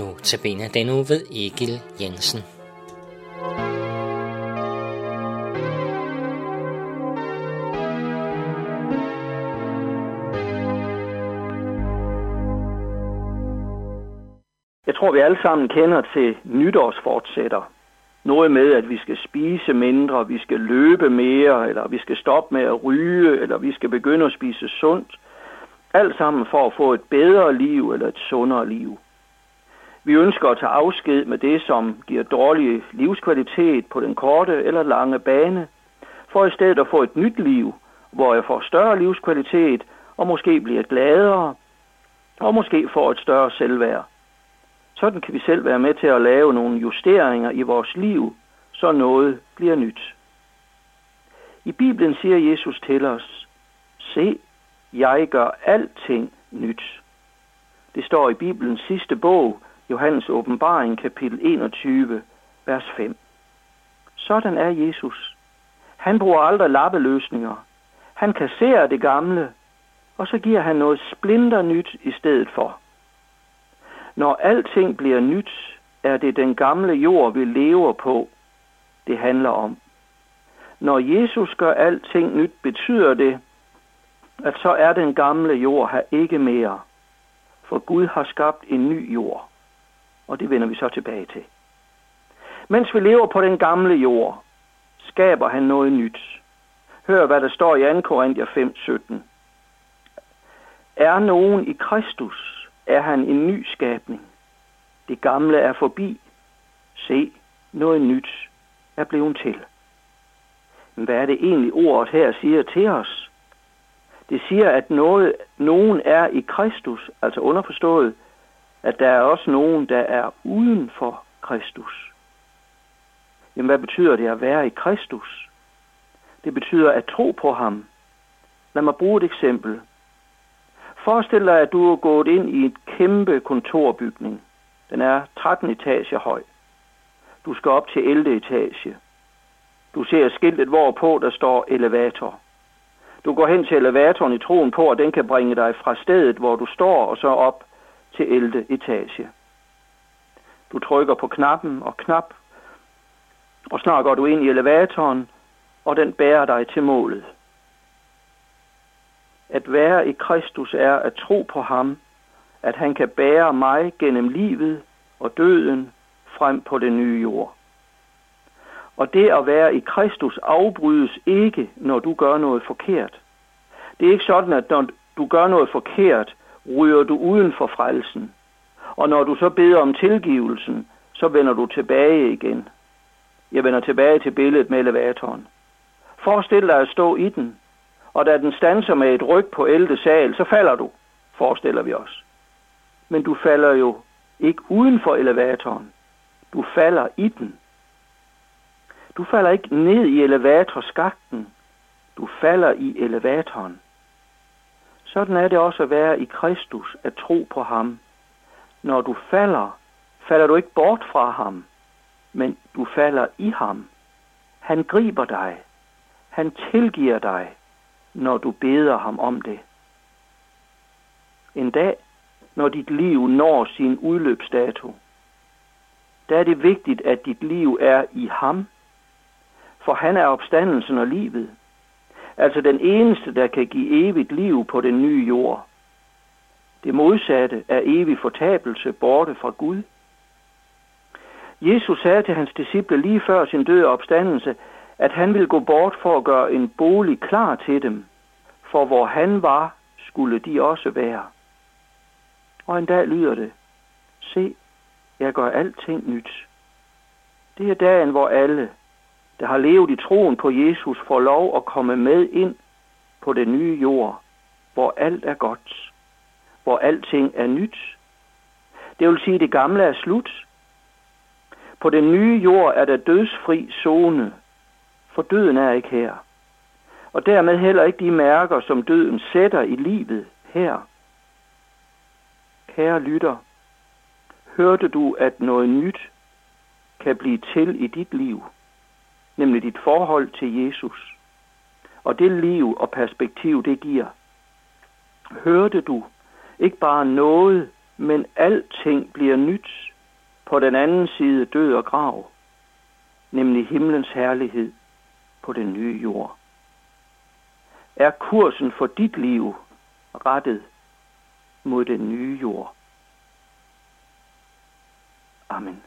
Nu tabiner den uge ved Egil Jensen. Jeg tror, vi alle sammen kender til nytårsfortsætter. Noget med, at vi skal spise mindre, vi skal løbe mere, eller vi skal stoppe med at ryge, eller vi skal begynde at spise sundt. Alt sammen for at få et bedre liv eller et sundere liv. Vi ønsker at tage afsked med det, som giver dårlig livskvalitet på den korte eller lange bane, for i stedet at få et nyt liv, hvor jeg får større livskvalitet og måske bliver gladere, og måske får et større selvværd. Sådan kan vi selv være med til at lave nogle justeringer i vores liv, så noget bliver nyt. I Bibelen siger Jesus til os, se, jeg gør alting nyt. Det står i Bibelens sidste bog, Johannes åbenbaring, kapitel 21, vers 5. Sådan er Jesus. Han bruger aldrig lappeløsninger. Han kasserer det gamle, og så giver han noget splinter nyt i stedet for. Når alting bliver nyt, er det den gamle jord, vi lever på, det handler om. Når Jesus gør alting nyt, betyder det, at så er den gamle jord her ikke mere. For Gud har skabt en ny jord. Og det vender vi så tilbage til. Mens vi lever på den gamle jord, skaber han noget nyt. Hør, hvad der står i 2. Korinther 5:17. Er nogen i Kristus, er han en ny skabning. Det gamle er forbi. Se, noget nyt er blevet til. Men hvad er det egentlig ordet her siger til os? Det siger, at noget, nogen er i Kristus, altså underforstået, at der er også nogen, der er uden for Kristus. Jamen, hvad betyder det at være i Kristus? Det betyder at tro på ham. Lad mig bruge et eksempel. Forestil dig, at du er gået ind i et kæmpe kontorbygning. Den er 13 etager høj. Du skal op til 11. etage. Du ser skiltet, hvorpå der står elevator. Du går hen til elevatoren i troen på, at den kan bringe dig fra stedet, hvor du står, og så op til 11. etage. Du trykker på knappen og knap, og snart går du ind i elevatoren, og den bærer dig til målet. At være i Kristus er at tro på ham, at han kan bære mig gennem livet og døden frem på den nye jord. Og det at være i Kristus afbrydes ikke, når du gør noget forkert. Det er ikke sådan, at når du gør noget forkert, ryger du uden for frelsen. Og når du så beder om tilgivelsen, så vender du tilbage igen. Jeg vender tilbage til billedet med elevatoren. Forestil dig at stå i den, og da den stanser med et ryg på 11. sal, så falder du, forestiller vi os. Men du falder jo ikke uden for elevatoren. Du falder i den. Du falder ikke ned i elevatorskakten. Du falder i elevatoren. Sådan er det også at være i Kristus, at tro på ham. Når du falder, falder du ikke bort fra ham, men du falder i ham. Han griber dig. Han tilgiver dig når du beder ham om det. En dag, når dit liv når sin udløbsdato, der er det vigtigt, at dit liv er i ham, for han er opstandelsen og livet. Altså den eneste, der kan give evigt liv på den nye jord. Det modsatte er evig fortabelse borte fra Gud. Jesus sagde til hans disciple lige før sin døde opstandelse, at han ville gå bort for at gøre en bolig klar til dem, for hvor han var, skulle de også være. Og en dag lyder det, se, jeg gør alting nyt. Det er dagen, hvor alle, der har levet i troen på Jesus, får lov at komme med ind på den nye jord, hvor alt er godt, hvor alting er nyt. Det vil sige, at det gamle er slut. På den nye jord er der dødsfri zone, for døden er ikke her. Og dermed heller ikke de mærker, som døden sætter i livet her. Kære lytter, hørte du, at noget nyt kan blive til i dit liv, nemlig dit forhold til Jesus, og det liv og perspektiv, det giver. Hørte du ikke bare noget, men alting bliver nyt, på den anden side død og grav, nemlig himlens herlighed på den nye jord. Er kursen for dit liv rettet mod den nye jord? Amen.